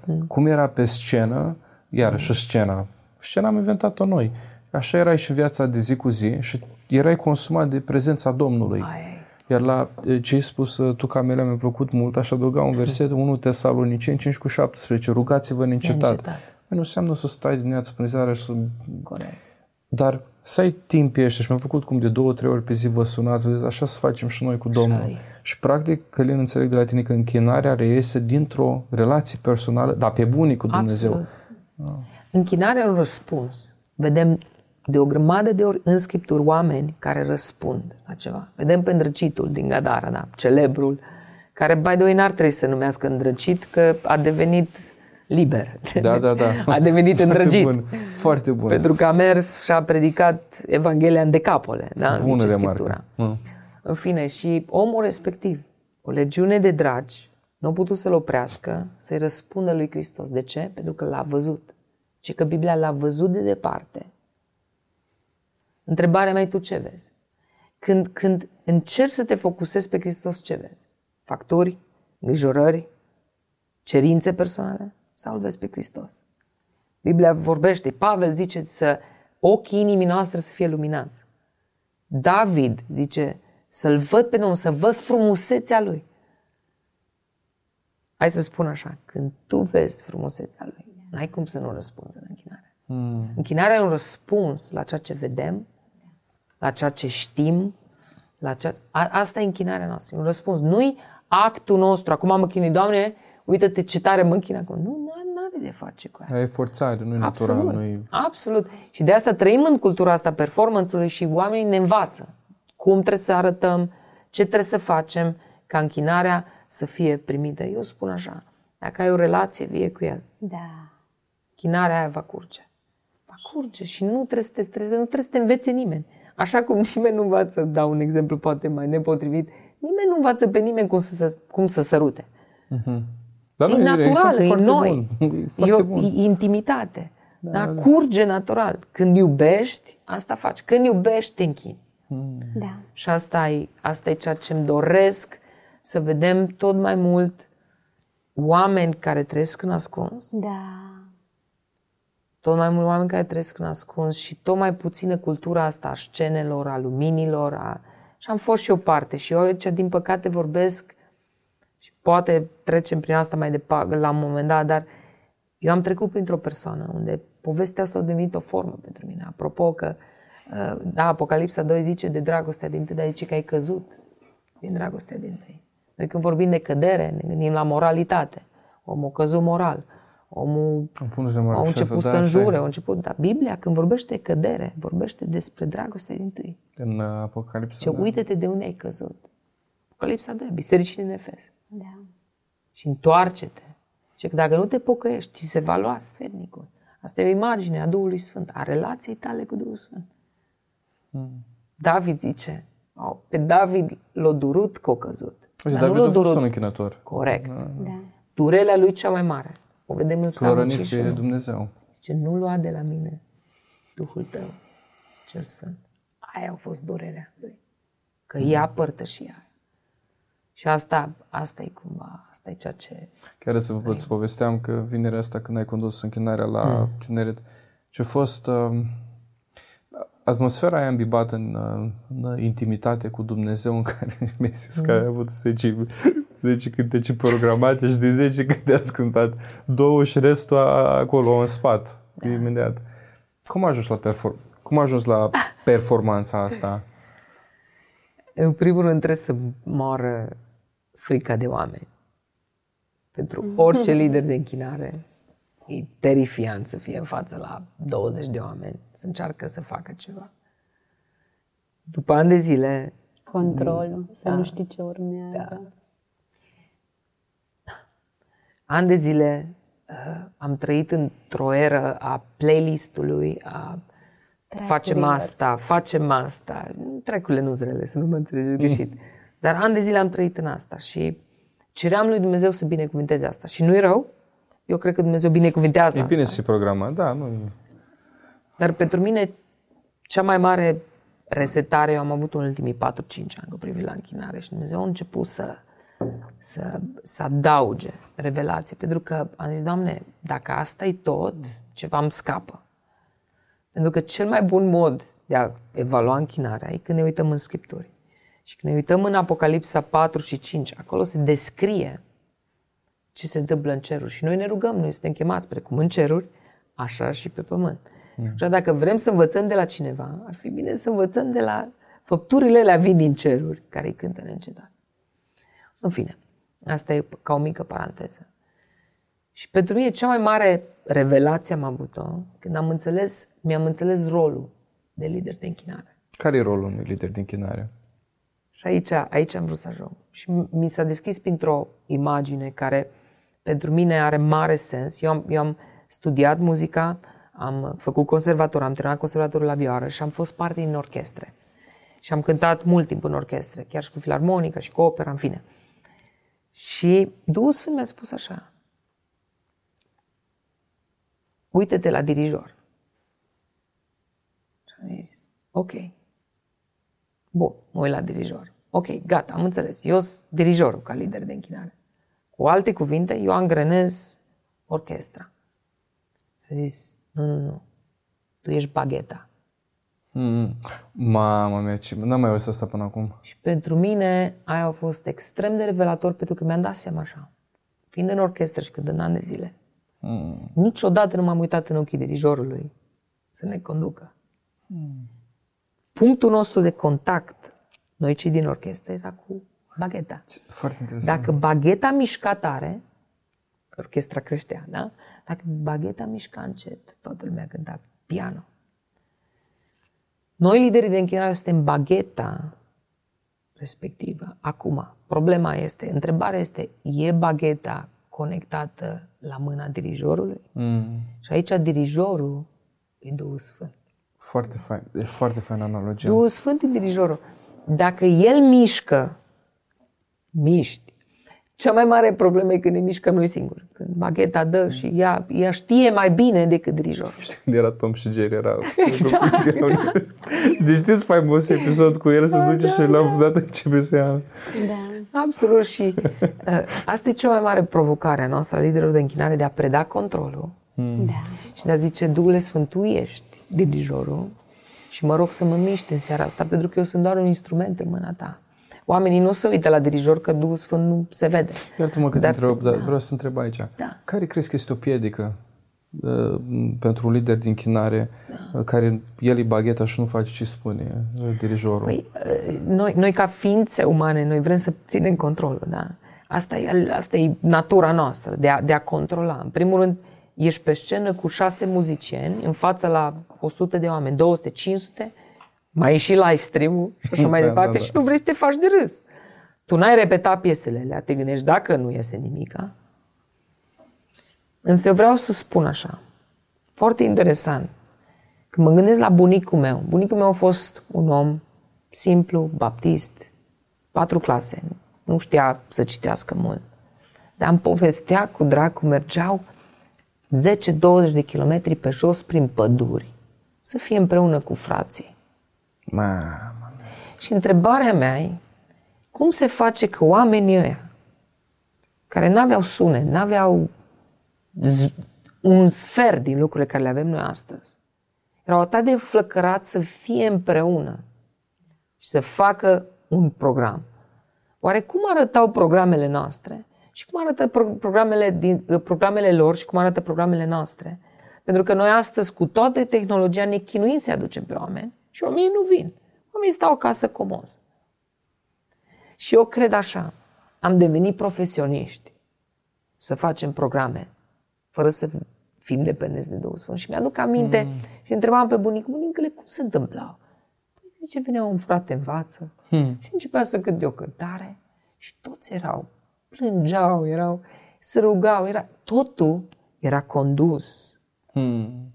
mm. cum era pe scenă, iarăși mm. scena. Scena am inventat-o noi. Așa erai și viața de zi cu zi și erai consumat de prezența Domnului. Ai. Iar la ce ai spus tu, Camila, mi-a plăcut mult, aș adăuga un verset, 1 Tesaloniceni 5 cu 17, rugați-vă neîncetat. neîncetat. Nu înseamnă să stai dimineața până seara și să... Corect. Dar să ai timp ăștia și mi-a făcut cum de două, trei ori pe zi vă sunați, vedeți, așa să facem și noi cu Domnul. e. Și practic, Călin, înțeleg de la tine că închinarea reiese dintr-o relație personală, dar pe bunii cu Dumnezeu. Absolut. Închinarea e un răspuns. Vedem de o grămadă de ori în Scripturi oameni care răspund la ceva. Vedem pe îndrăcitul din Gadara, da, celebrul, care, by the way, n-ar trebui să numească îndrăcit, că a devenit liber. Da, da, da. A devenit Foarte îndrăgit. bun. Foarte bun. Pentru că a mers și a predicat Evanghelia în decapole, da? Bună zice remarcă. Scriptura. Mm. În fine, și omul respectiv, o legiune de dragi, nu a putut să-l oprească, să-i răspundă lui Hristos. De ce? Pentru că l-a văzut. Ce că Biblia l-a văzut de departe. Întrebarea mea e tu ce vezi? Când, când încerci să te focusezi pe Hristos, ce vezi? Facturi, îngrijorări, cerințe personale? Sau îl vezi pe Hristos? Biblia vorbește, Pavel zice să ochii inimii noastre să fie luminați. David zice să-l văd pe Domnul, să văd frumusețea lui. Hai să spun așa, când tu vezi frumusețea lui, n-ai cum să nu răspunzi în închinare. Mm. Închinarea e un răspuns la ceea ce vedem, la ceea ce știm, la ceea... A, asta e închinarea noastră, e un răspuns. Nu-i actul nostru, acum mă chinui, Doamne, uită-te ce tare mă închin acum. Nu, nu are de face cu aia. E forțare, nu e natural. Absolut, Nu-i... absolut. Și de asta trăim în cultura asta performanțului și oamenii ne învață cum trebuie să arătăm, ce trebuie să facem ca închinarea să fie primită. Eu spun așa, dacă ai o relație vie cu el, Da. chinarea aia va curge. Va curge și nu trebuie să te stresezi, nu trebuie să te învețe nimeni. Așa cum nimeni nu învață, dau un exemplu poate mai nepotrivit, nimeni nu învață pe nimeni cum să, se- cum să sărute. Dar E nu, natural, exemplu e foarte noi. Bun. E E, foarte o, bun. e intimitate. Da, da, Curge natural. Când iubești, asta faci. Când iubești, te închini. Da. Și asta e, asta e ceea ce îmi doresc să vedem tot mai mult oameni care trăiesc în ascuns, Da. tot mai mult oameni care trăiesc în ascuns și tot mai puțină cultura asta a scenelor, a luminilor. A... Și am fost și eu parte. Și eu aici, din păcate, vorbesc și poate trecem prin asta mai departe la un moment dat, dar eu am trecut printr-o persoană unde povestea asta a devenit o formă pentru mine. Apropo că, uh, da, Apocalipsa 2 zice de dragostea din tâi, dar zice că ai căzut din dragostea din tâi. Noi când vorbim de cădere, ne gândim la moralitate. Omul a căzut moral. Omul Am pus de mare au și început asta, să da, așa înjure, e. au început. Dar Biblia, când vorbește de cădere, vorbește despre dragostea din tâi. În uh, Apocalipsa, Ce da. uită-te de unde ai căzut. Apocalipsa 2, bisericii din Efes. Da. Și întoarce-te. Și că dacă nu te pocăiești, ți se va lua sfetnicul. Asta e o imagine a Duhului Sfânt, a relației tale cu Duhul Sfânt. Hmm. David zice, au, pe David l-a durut că a căzut. Uite, Dar nu David l-a a fost durut. un închinător. Corect. Da. Durerea lui cea mai mare. O vedem în Psalmul Clorănit pe 51. Dumnezeu. Zice, nu lua de la mine Duhul tău, cel Sfânt. Aia a fost durerea lui. Că ea părtășia. Și asta, asta e cumva, asta e ceea ce... Chiar să vă îți povesteam că vinerea asta când ai condus închinarea la tineret, ce a fost uh, atmosfera aia îmbibată în, uh, în intimitate cu Dumnezeu în care mi-ai zis că ai avut 10, 10 cântece programate și de 10 câte ați cântat două și restul a- acolo în spat, imediat. Cum ai ajuns la, perfor- cum ai ajuns la performanța asta? În primul rând trebuie să moară frica de oameni. Pentru orice lider de închinare e terifiant să fie în față la 20 de oameni, să încearcă să facă ceva. După ani de zile, Controlul, să Da. nu știi ce urmează. Da. ani de zile uh, am trăit într-o eră a playlistului, a facem Track-urilor. asta, facem asta. Trecurile nu zrele, să nu mă înțelegeți greșit. Dar ani de zile am trăit în asta și ceream lui Dumnezeu să binecuvinteze asta. Și nu e rău. Eu cred că Dumnezeu binecuvintează E asta. bine și programa, da, nu Dar pentru mine, cea mai mare resetare eu am avut în ultimii 4-5 ani cu privire la închinare și Dumnezeu a început să, să, să adauge revelație. Pentru că am zis, Doamne, dacă asta e tot, ceva îmi scapă. Pentru că cel mai bun mod de a evalua închinarea e când ne uităm în Scripturi. Și când ne uităm în Apocalipsa 4 și 5, acolo se descrie ce se întâmplă în ceruri. Și noi ne rugăm, noi suntem chemați precum în ceruri, așa și pe pământ. Mm. Și dacă vrem să învățăm de la cineva, ar fi bine să învățăm de la făpturile la vin din ceruri, care îi cântă neîncetat. În fine, asta e ca o mică paranteză. Și pentru mine cea mai mare revelație am avut-o când am înțeles, mi-am înțeles rolul de lider de închinare. Care e rolul unui lider de închinare? Și aici, aici am vrut să ajung. Și mi s-a deschis printr-o imagine care pentru mine are mare sens. Eu am, eu am studiat muzica, am făcut conservator, am terminat conservatorul la vioară și am fost parte din orchestre. Și am cântat mult timp în orchestre, chiar și cu filarmonica și cu opera, în fine. Și Duhul Sfânt mi-a spus așa, uite-te la dirijor. Și am zis, ok. Bun, mă uit la dirijor. Ok, gata, am înțeles. Eu sunt dirijorul ca lider de închinare. Cu alte cuvinte, eu angrenez orchestra. A zis, nu, nu, nu, tu ești bagheta. Mm. Mama mea, ce... n-am mai auzit asta până acum. Și pentru mine aia a fost extrem de revelator pentru că mi-am dat seama așa. Fiind în orchestră și cântând ani de zile, mm. niciodată nu m-am uitat în ochii dirijorului să ne conducă. Mm. Punctul nostru de contact, noi cei din orchestră, era cu bagheta. Foarte interesant. Dacă bagheta mișca tare, orchestra creștea, da? Dacă bagheta mișca încet, toată lumea cânta piano. Noi, liderii de închinare, suntem bagheta respectivă. Acum, problema este, întrebarea este, e bagheta conectată la mâna dirijorului? Mm. Și aici dirijorul e Duhul Sfânt. Foarte fain, e foarte fain analogia. Duhul Sfânt e dirijorul. Dacă el mișcă, miști, cea mai mare problemă e când ne mișcăm noi singuri. Când bagheta dă și ea, ea știe mai bine decât dirijorul. Știi când era Tom și Jerry, era... Exact. deci știți faimos episod cu el, se da, duce da, și la un dat începe să ia... Da. Absolut și uh, asta e cea mai mare provocare a noastră, a liderilor de închinare, de a preda controlul hmm. da. și de a zice, Duhule Sfânt, tu ești dirijorul și mă rog să mă miști în seara asta, pentru că eu sunt doar un instrument în mâna ta oamenii nu se uită la dirijor că Duhul Sfânt nu se vede. Iartă-mă că dar te întreb, dar da. vreau să întreb aici. Da. Care crezi că este o piedică uh, pentru un lider din chinare da. Uh, care el e bagheta și nu face ce spune uh, dirijorul? Păi, uh, noi, noi ca ființe umane, noi vrem să ținem controlul, da? Asta e, asta e natura noastră, de a, de a controla. În primul rând, ești pe scenă cu șase muzicieni, în fața la 100 de oameni, 200, 500, mai e și live stream-ul și așa mai da, departe da, da. și nu vrei să te faci de râs. Tu n-ai repetat piesele alea, te gândești dacă nu iese nimica. Însă eu vreau să spun așa, foarte interesant, când mă gândesc la bunicul meu, bunicul meu a fost un om simplu, baptist, patru clase, nu știa să citească mult. Dar îmi povestea cu drag cum mergeau 10-20 de kilometri pe jos prin păduri, să fie împreună cu frații. Mama. Și întrebarea mea e, cum se face că oamenii ăia, care n-aveau sunet, n-aveau un sfert din lucrurile care le avem noi astăzi, erau atât de flăcărați să fie împreună și să facă un program. Oare cum arătau programele noastre? Și cum arată programele, din, programele lor și cum arată programele noastre? Pentru că noi astăzi, cu toată tehnologia, ne chinuim să aducem pe oameni și oamenii nu vin. Oamenii stau acasă comos. Și eu cred așa, am devenit profesioniști să facem programe fără să fim dependenți de Duhul Sfânt. Și mi-aduc aminte mm. și întrebam pe bunicul, bunicule, cum se întâmplau? Păi zice, venea un frate în față mm. și începea să cânte o cântare și toți erau, plângeau, erau, se rugau, era, totul era condus mm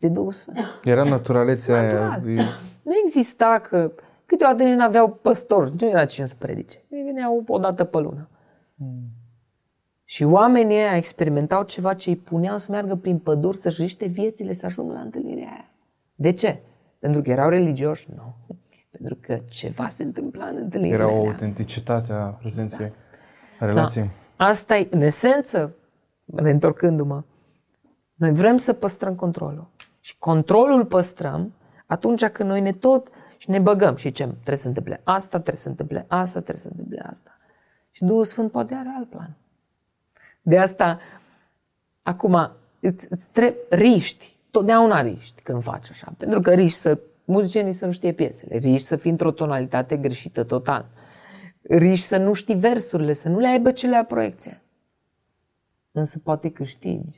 de Duhul Sfânt. Era naturalețea Natural. aia. Nu exista că câteodată nici nu aveau păstor, nu era cine să predice. Ei veneau o dată pe lună. Hmm. Și oamenii ăia experimentau ceva ce îi puneau să meargă prin păduri, să-și riște viețile, să ajungă la întâlnirea aia. De ce? Pentru că erau religioși? Nu. Pentru că ceva se întâmpla în întâlnirea Era o autenticitate a prezenței, exact. A relației. Da. Asta e, în esență, reîntorcându-mă, noi vrem să păstrăm controlul. Și controlul păstrăm atunci când noi ne tot și ne băgăm și zicem, trebuie să întâmple asta, trebuie să întâmple asta, trebuie să întâmple asta. Și Duhul Sfânt poate are alt plan. De asta, acum, îți, îți trebuie, riști, totdeauna riști când faci așa. Pentru că riști să muzicienii să nu știe piesele, riști să fii într-o tonalitate greșită total, riști să nu știi versurile, să nu le aibă celea proiecție. Însă poate câștigi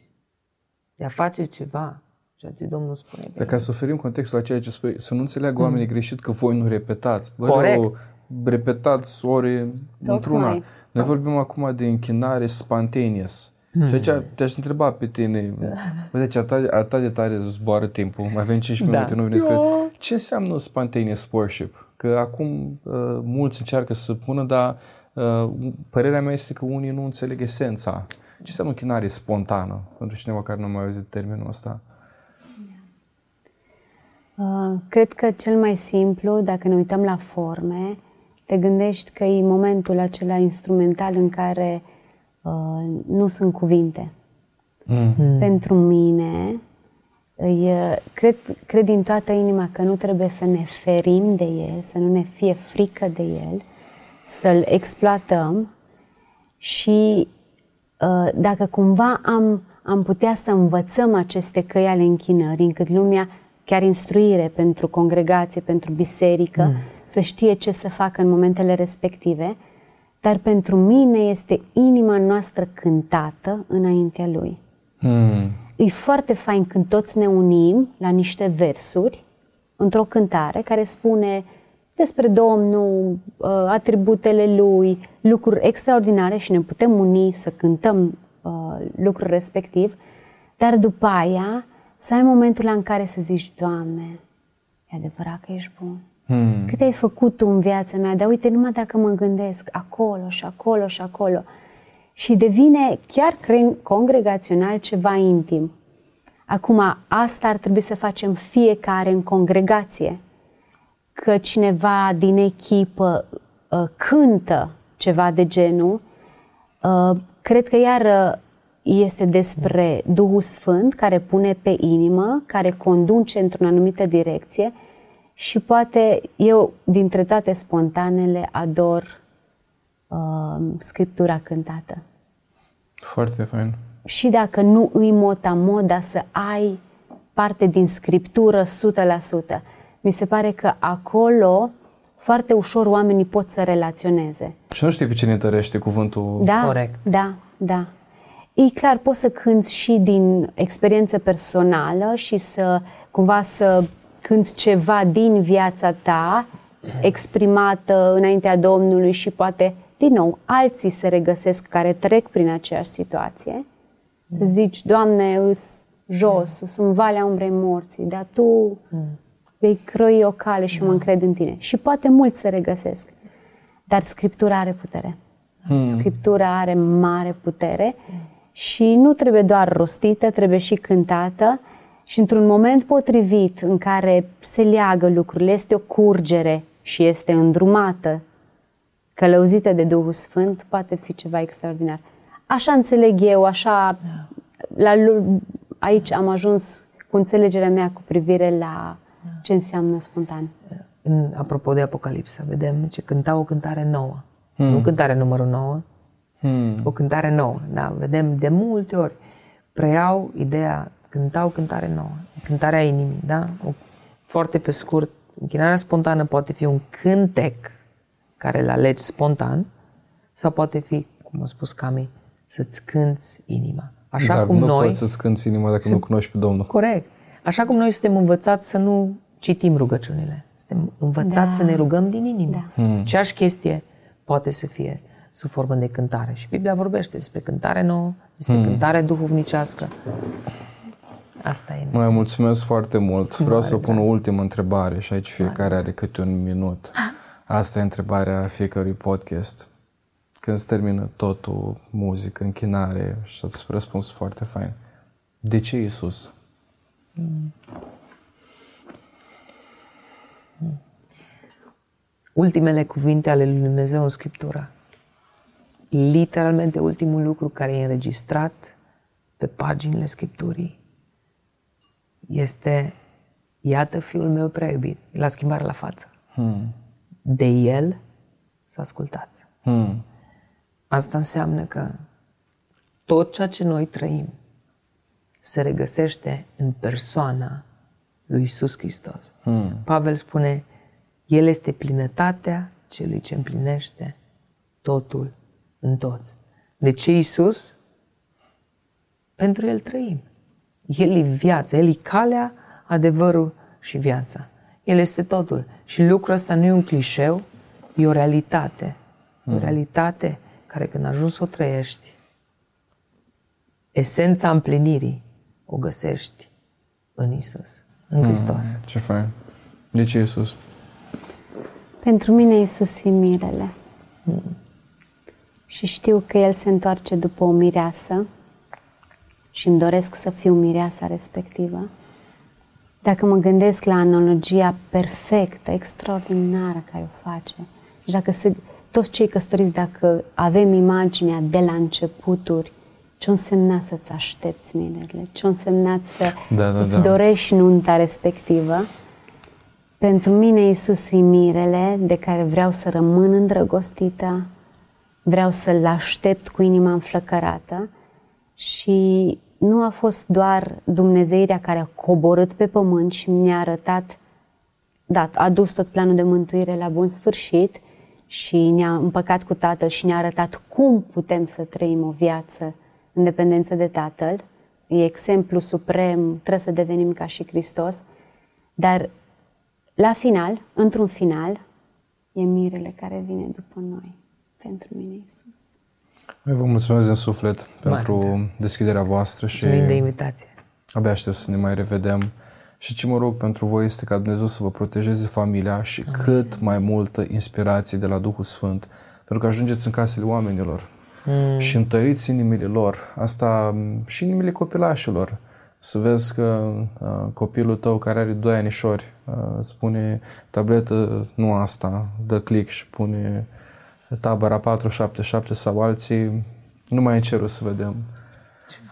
de a face ceva, ceea ce Domnul spune. Pe ca să oferim contextul a ceea ce spui, să nu înțeleagă Hmm. oamenii greșit că voi nu repetați. Bă, Corect. rău, repetați ore într-una. Noi vorbim acum de închinare spontaneous. Hmm. Și aici te-aș întreba pe tine, bă, deci atât, atât de tare zboară timpul, mai avem 5 Da. minute, nu vine să Ce înseamnă spontaneous worship? Că acum uh, mulți încearcă să pună, dar uh, părerea mea este că unii nu înțeleg esența. Ce înseamnă închinare spontană? Pentru cineva care nu a mai auzit termenul ăsta. Uh, Cred că cel mai simplu, dacă ne uităm la forme, te gândești că e momentul acela instrumental în care uh, nu sunt cuvinte. Mm. Pentru mine, îi, uh, cred, cred din toată inima că nu trebuie să ne ferim de el, să nu ne fie frică de el, să-l exploatăm și uh, dacă cumva am, am putea să învățăm aceste căi ale închinării, încât lumea, chiar instruire pentru congregație, pentru biserică, mm. să știe ce să facă în momentele respective, dar pentru mine este inima noastră cântată înaintea lui. Hmm. E foarte fain când toți ne unim la niște versuri într-o cântare care spune despre Domnul, uh, atributele Lui, lucruri extraordinare și ne putem uni să cântăm uh, lucrul respectiv, dar după aia să ai momentul în care să zici, Doamne, e adevărat că ești bun. Hmm. Cât ai făcut tu în viața mea, dar uite, numai dacă mă gândesc acolo și acolo și acolo. Și devine chiar cre- congregațional ceva intim. Acum, asta ar trebui să facem fiecare în congregație. Că cineva din echipă uh, cântă ceva de genul, uh, cred că iar uh, este despre Duhul Sfânt care pune pe inimă, care conduce într-o anumită direcție și poate eu, dintre toate spontanele, ador uh, Scriptura cântată. Foarte fain. Și dacă nu îi mot dar să ai parte din Scriptură 100%. Mi se pare că acolo foarte ușor oamenii pot să relaționeze. Și nu știi pe cine întărește cuvântul. Da, Corect. da, da. E clar, poți să cânți și din experiență personală și să cumva să cânți ceva din viața ta exprimată înaintea Domnului și poate, din nou, alții se regăsesc care trec prin aceeași situație. Să zici, Doamne, îs jos, sunt valea umbrei morții, dar Tu vei croi o cale și mă încred în Tine. Și poate mulți se regăsesc. Dar Scriptura are putere. Scriptura are mare putere și nu trebuie doar rostită, trebuie și cântată și într-un moment potrivit în care se leagă lucrurile, este o curgere și este îndrumată, călăuzită de Duhul Sfânt, poate fi ceva extraordinar. Așa înțeleg eu, așa, la, lu- aici am ajuns cu înțelegerea mea cu privire la ce înseamnă spontan. În, apropo de Apocalipsa, vedem ce cânta o cântare nouă. Hmm. Nu cântare numărul 9, Hmm. o cântare nouă. Da, vedem de multe ori preiau ideea, cântau cântare nouă, cântarea inimii, da? O, foarte pe scurt, închinarea spontană poate fi un cântec care îl alegi spontan sau poate fi, cum a spus Cami, să-ți cânți inima. Așa Dar cum nu noi... poți să-ți cânti inima dacă nu cunoști pe Domnul. Corect. Așa cum noi suntem învățați să nu citim rugăciunile. Suntem învățați Da. să ne rugăm din inimă. Da. Hmm. Ceeași chestie poate să fie sub formă de cântare. Și Biblia vorbește despre cântare nouă, despre hmm. cântare duhovnicească. Asta e. Mai mulțumesc foarte mult. Vreau să Mare pun o ultimă întrebare și aici fiecare are câte un minut. Asta e întrebarea fiecărui podcast. Când se termină totul, muzică, închinare și ați răspuns foarte fain. De ce Isus? Ultimele cuvinte ale lui Dumnezeu în Scriptură. Literalmente ultimul lucru care e înregistrat pe paginile Scripturii este Iată fiul meu prea iubit. La schimbare la față. Hmm. De el să ascultați. Hmm. Asta înseamnă că tot ceea ce noi trăim se regăsește în persoana lui Isus Hristos. Hmm. Pavel spune, El este plinătatea celui ce împlinește totul în toți. De ce Isus? Pentru El trăim. El e viața, El e calea, adevărul și viața. El este totul. Și lucrul ăsta nu e un clișeu, e o realitate. Mm. O realitate care când ajungi să o trăiești, esența împlinirii o găsești în Isus, în mm. Hristos. Ce fain. De ce Isus? Pentru mine Isus e mirele. Mm. Și știu că El se întoarce după o mireasă și îmi doresc să fiu mireasa respectivă. Dacă mă gândesc la analogia perfectă, extraordinară care o face, și dacă se, toți cei căsătoriți, dacă avem imaginea de la începuturi, ce însemna să-ți aștepți mirele, ce însemna să da, da, îți da. dorești nunta respectivă, pentru mine Isus e mirele de care vreau să rămân îndrăgostită, vreau să-L aștept cu inima înflăcărată și nu a fost doar Dumnezeirea care a coborât pe pământ și mi-a arătat, da, a dus tot planul de mântuire la bun sfârșit și ne-a împăcat cu Tatăl și ne-a arătat cum putem să trăim o viață în dependență de Tatăl. E exemplu suprem, trebuie să devenim ca și Hristos. Dar la final, într-un final, e mirele care vine după noi. Pentru mine, Isus. Noi vă mulțumesc din suflet Mare. pentru deschiderea voastră și Mulțumim de invitație. abia aștept să ne mai revedem. Și ce mă rog pentru voi este ca Dumnezeu să vă protejeze familia și Amin. cât mai multă inspirație de la Duhul Sfânt, pentru că ajungeți în casele oamenilor mm. și întăriți inimile lor, asta și inimile copilașilor. Să vezi că uh, copilul tău care are doi anișori uh, spune tabletă nu asta, dă click și pune tabăra 477 sau alții, nu mai încerc să vedem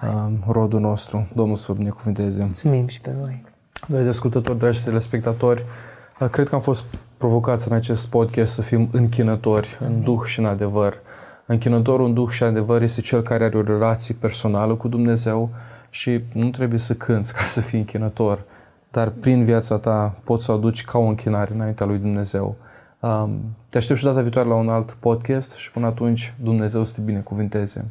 uh, rodul nostru. Domnul să vă binecuvânteze. Mulțumim și pe voi. Dragi ascultători, dragi telespectatori, uh, cred că am fost provocați în acest podcast să fim închinători în duh și în adevăr. Închinătorul în duh și adevăr este cel care are o relație personală cu Dumnezeu și nu trebuie să cânți ca să fii închinător, dar prin viața ta poți să o aduci ca o închinare înaintea lui Dumnezeu. Um, te aștept și data viitoare la un alt podcast și până atunci Dumnezeu să te binecuvinteze.